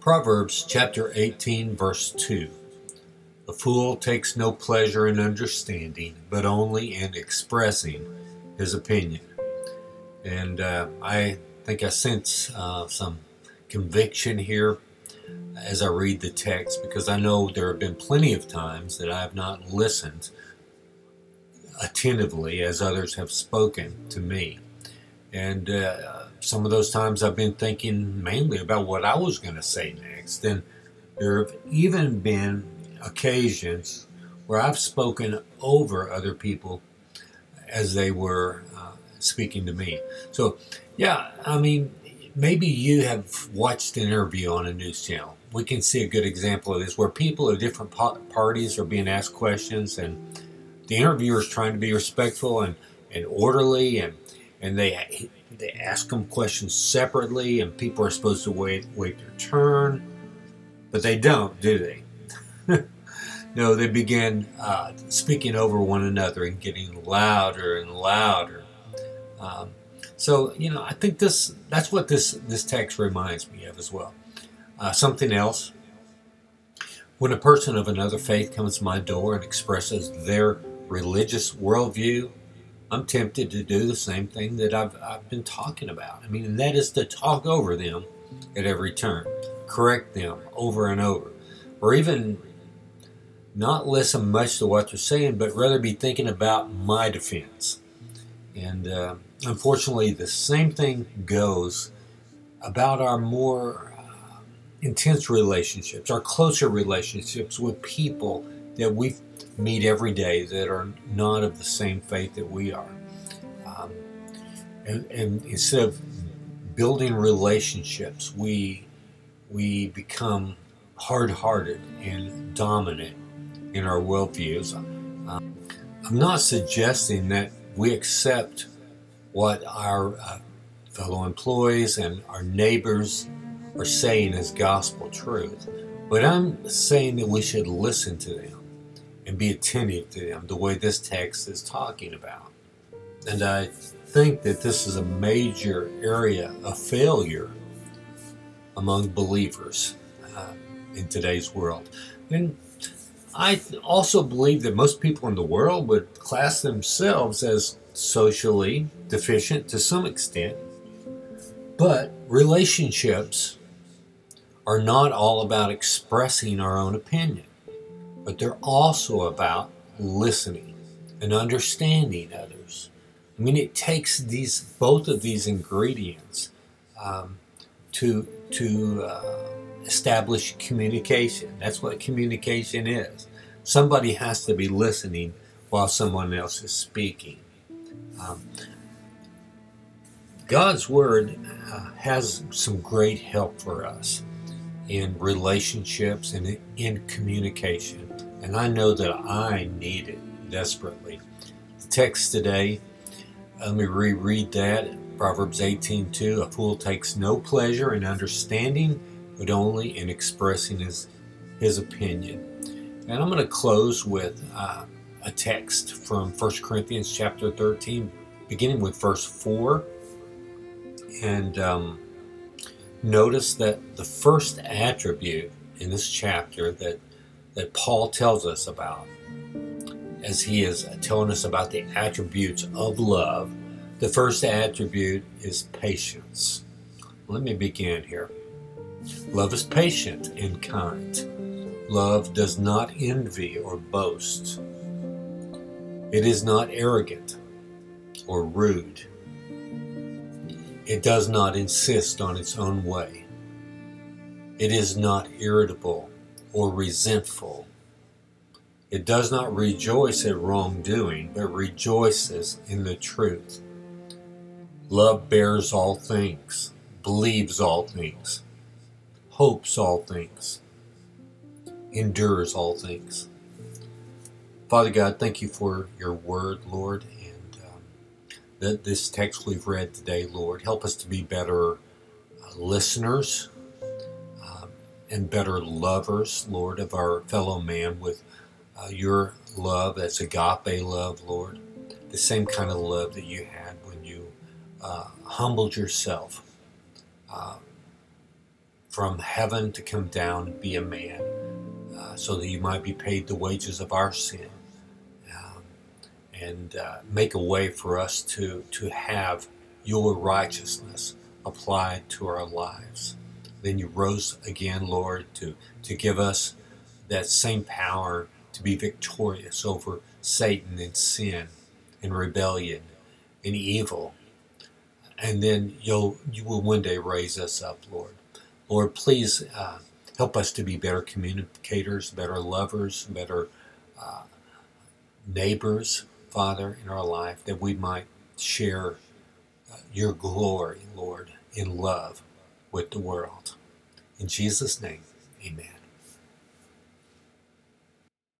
Proverbs chapter 18, verse 2. The fool takes no pleasure in understanding, but only in expressing his opinion. And uh, I think I sense uh, some conviction here as I read the text because I know there have been plenty of times that I have not listened attentively as others have spoken to me. And uh, some of those times I've been thinking mainly about what I was going to say next. And there have even been occasions where I've spoken over other people as they were uh, speaking to me. So, yeah, I mean, maybe you have watched an interview on a news channel. We can see a good example of this where people of different parties are being asked questions and the interviewer is trying to be respectful and, and orderly and and they they ask them questions separately, and people are supposed to wait wait their turn, but they don't, do they? no, they begin uh, speaking over one another and getting louder and louder. Um, so you know, I think this that's what this this text reminds me of as well. Uh, something else. When a person of another faith comes to my door and expresses their religious worldview I'm tempted to do the same thing that I've, I've been talking about. I mean, and that is to talk over them at every turn, correct them over and over, or even not listen much to what they're saying, but rather be thinking about my defense. And uh, unfortunately, the same thing goes about our more uh, intense relationships, our closer relationships with people that we meet every day that are not of the same faith that we are. Um, and, and instead of building relationships, we we become hard-hearted and dominant in our worldviews. Um, I'm not suggesting that we accept what our uh, fellow employees and our neighbors are saying as gospel truth, but I'm saying that we should listen to them and be attentive to them the way this text is talking about. And I think that this is a major area of failure among believers uh, in today's world. And I also believe that most people in the world would class themselves as socially deficient to some extent. But relationships are not all about expressing our own opinion but they're also about listening and understanding others. I mean, it takes these both of these ingredients um, to to uh, establish communication. That's what communication is. Somebody has to be listening while someone else is speaking. Um, God's Word uh, has some great help for us in relationships and in communication and I know that I need it desperately. The text today, let me reread that. Proverbs 18:2. A fool takes no pleasure in understanding, but only in expressing his his opinion. And I'm going to close with uh, a text from 1 Corinthians chapter 13, beginning with verse 4. And um, notice that the first attribute in this chapter that that Paul tells us about as he is telling us about the attributes of love. The first attribute is patience. Let me begin here. Love is patient and kind. Love does not envy or boast. It is not arrogant or rude. It does not insist on its own way. It is not irritable or resentful. It does not rejoice at wrongdoing, but rejoices in the truth. Love bears all things, believes all things, hopes all things, endures all things. Father God, thank you for your word, Lord, that this text we've read today, Lord, help us to be better uh, listeners and better lovers, Lord, of our fellow man with uh, your love that's agape love, Lord. The same kind of love that you had when you uh, humbled yourself uh, from heaven to come down and be a man uh, so that you might be paid the wages of our sin um, and uh, make a way for us to, to have your righteousness applied to our lives. Then you rose again, Lord, to, to give us that same power to be victorious over Satan and sin and rebellion and evil. And then you'll you will one day raise us up, Lord. Lord, please uh, help us to be better communicators, better lovers, better uh, neighbors, Father, in our life, that we might share uh, your glory, Lord, in love with the world. In Jesus' name, amen.